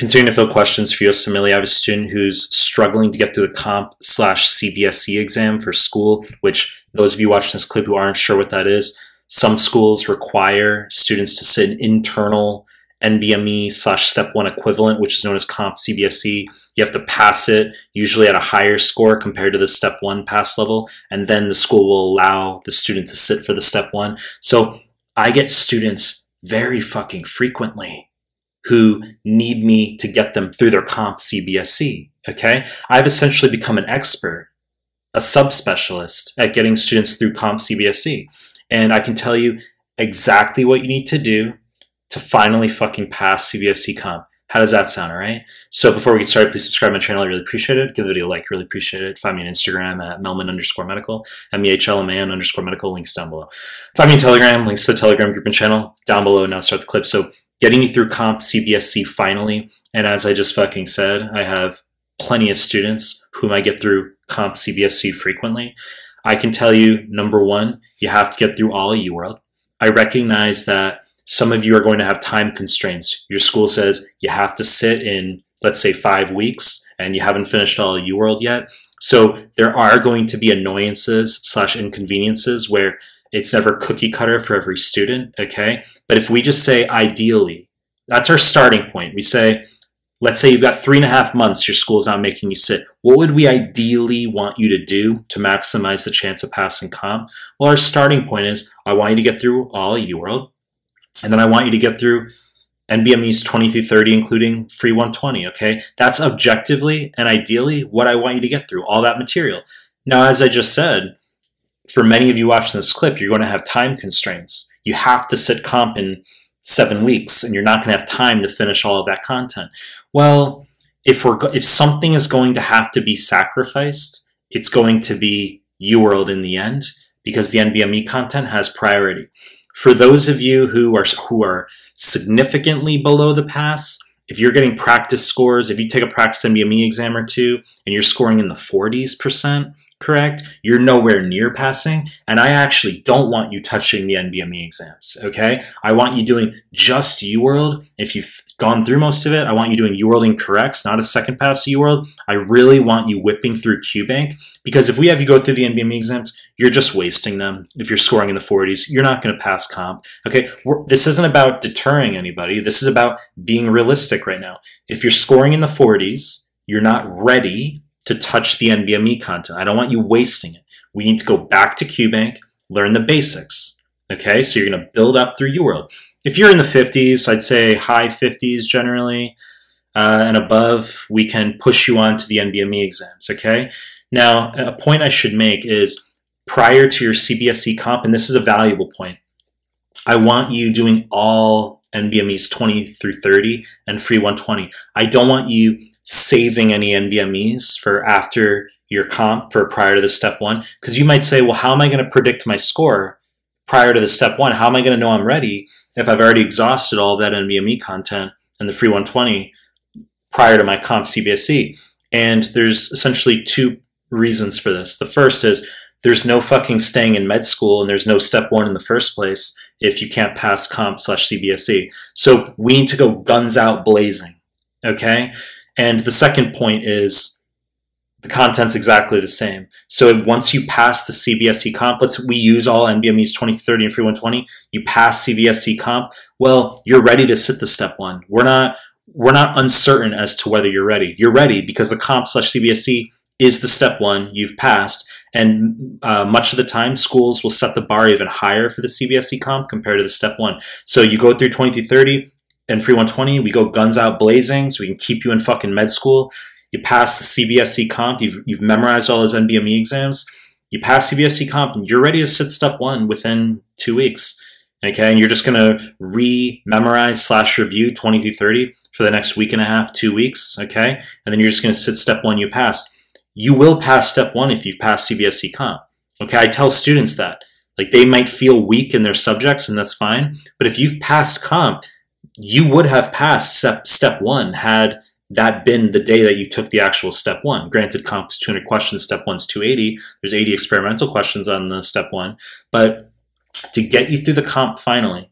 Continuing to fill questions for US Family, I have a student who's struggling to get through the comp slash CBSE exam for school, which those of you watching this clip who aren't sure what that is, some schools require students to sit an internal NBME slash step one equivalent, which is known as comp CBSE. You have to pass it, usually at a higher score compared to the step one pass level, and then the school will allow the student to sit for the step one. So I get students very fucking frequently who need me to get them through their comp CBSE. Okay. I've essentially become an expert, a subspecialist at getting students through comp CBSE. And I can tell you exactly what you need to do to finally fucking pass CBSE comp. How does that sound, all right? So before we get started, please subscribe to my channel. I really appreciate it. Give the video a like, really appreciate it. Find me on Instagram at mehlman underscore medical, M-E-H-L-M-A-N underscore medical, links down below. Find me on Telegram, links to the Telegram group and channel down below. Now start the clip. So getting you through comp CBSE finally. And as I just fucking said, I have plenty of students whom I get through comp CBSE frequently. I can tell you, number one, you have to get through all of UWorld. I recognize that some of you are going to have time constraints. Your school says you have to sit in, let's say, five weeks, and you haven't finished all of UWorld yet. So there are going to be annoyances slash inconveniences where it's never cookie cutter for every student, okay? But if we just say ideally, that's our starting point. We say, let's say you've got three and a half months, your school's not making you sit. What would we ideally want you to do to maximize the chance of passing comp? Well, our starting point is I want you to get through all of UWorld. And then I want you to get through NBME's 20 through 30, including free 120. Okay. That's objectively and ideally what I want you to get through, all that material. Now, as I just said, for many of you watching this clip, you're going to have time constraints. You have to sit comp in seven weeks and you're not going to have time to finish all of that content. Well, if we're if something is going to have to be sacrificed, it's going to be UWorld in the end because the NBME content has priority. For those of you who are who are significantly below the pass, if you're getting practice scores, if you take a practice NBME exam or two and you're scoring in the 40s percent, correct, you're nowhere near passing. And I actually don't want you touching the NBME exams, okay? I want you doing just UWorld. If you've gone through most of it, I want you doing UWorld corrects, not a second pass to UWorld. I really want you whipping through QBank because if we have you go through the NBME exams, you're just wasting them. If you're scoring in the 40s, you're not going to pass comp. Okay, We're, this isn't about deterring anybody. This is about being realistic right now. If you're scoring in the 40s, you're not ready to touch the NBME content. I don't want you wasting it. We need to go back to QBank, learn the basics. Okay, so you're going to build up through UWorld if you're in the 50s, I'd say high 50s generally, uh, and above, we can push you on to the NBME exams, okay? Now, a point I should make is prior to your CBSE comp, and this is a valuable point, I want you doing all NBMEs 20 through 30 and free 120. I don't want you saving any NBMEs for after your comp for prior to the step one, because you might say, well, how am I going to predict my score prior to the step one? How am I going to know I'm ready if I've already exhausted all that NBME content and the free 120 prior to my comp CBSE? And there's essentially two reasons for this. The first is there's no fucking staying in med school and there's no step one in the first place if you can't pass comp slash CBSE. So we need to go guns out blazing. Okay. And the second point is the content's exactly the same. So once you pass the CBSE comp, let's we use all NBMEs 2030 and free 120, you pass CBSE comp, well, you're ready to sit the step one. We're not we're not uncertain as to whether you're ready. You're ready because the comp slash CBSE is the step one you've passed. And uh, much of the time, schools will set the bar even higher for the CBSE comp compared to the step one. So you go through 20 through 30 and free 120, we go guns out blazing so we can keep you in fucking med school. You pass the CBSE comp. You've, you've memorized all those NBME exams. You pass CBSE comp, and you're ready to sit step one within two weeks. Okay, and you're just gonna re-memorize slash review 20 through 30 for the next week and a half, two weeks. Okay, and then you're just gonna sit step one you passed. You will pass step one if you've passed CBSE comp. Okay, I tell students that. Like they might feel weak in their subjects, and that's fine. But if you've passed comp, you would have passed step step one had that been the day that you took the actual step one. Granted, comp is 200 questions, step one's 280. There's 80 experimental questions on the step one. But to get you through the comp finally,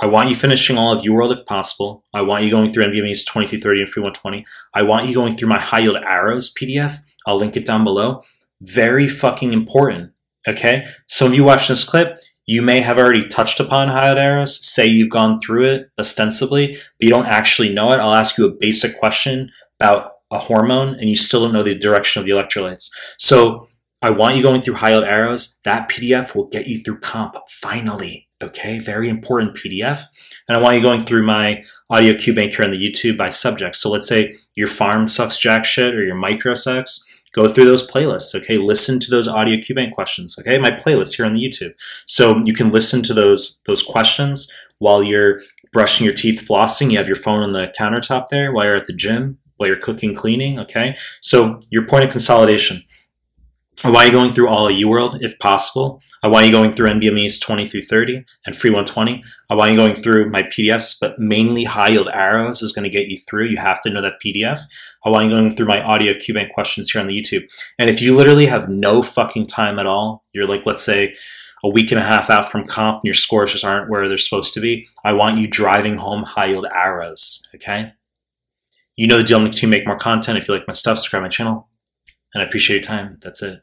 I want you finishing all of UWorld if possible. I want you going through NBME's 20 through 30 and Free 120. I want you going through my high yield arrows PDF. I'll link it down below. Very fucking important. Okay. Some of you watching this clip, you may have already touched upon arrows. Say you've gone through it ostensibly, but you don't actually know it. I'll ask you a basic question about a hormone and you still don't know the direction of the electrolytes. So I want you going through high yield arrows. That PDF will get you through comp finally. Okay, very important PDF. And I want you going through my audio cube here on the YouTube by subject. So let's say your farm sucks jack shit or your micro sucks. Go through those playlists, okay? Listen to those audio Cubase questions, okay? My playlist here on the YouTube. So you can listen to those those questions while you're brushing your teeth, flossing. You have your phone on the countertop there while you're at the gym, while you're cooking, cleaning, okay? So your point of consolidation. I want you going through all of UWorld if possible. Uh, I want you going through NBME's 20 through 30 and Free 120. I uh, want you going through my PDFs, but mainly high yield arrows is going to get you through. You have to know that PDF. I uh, want you going through my audio Cubase questions here on the YouTube. And if you literally have no fucking time at all, you're like, let's say, a week and a half out from comp and your scores just aren't where they're supposed to be, I want you driving home high yield arrows, okay? You know the deal to make more content. If you like my stuff, subscribe my channel. And I appreciate your time. That's it.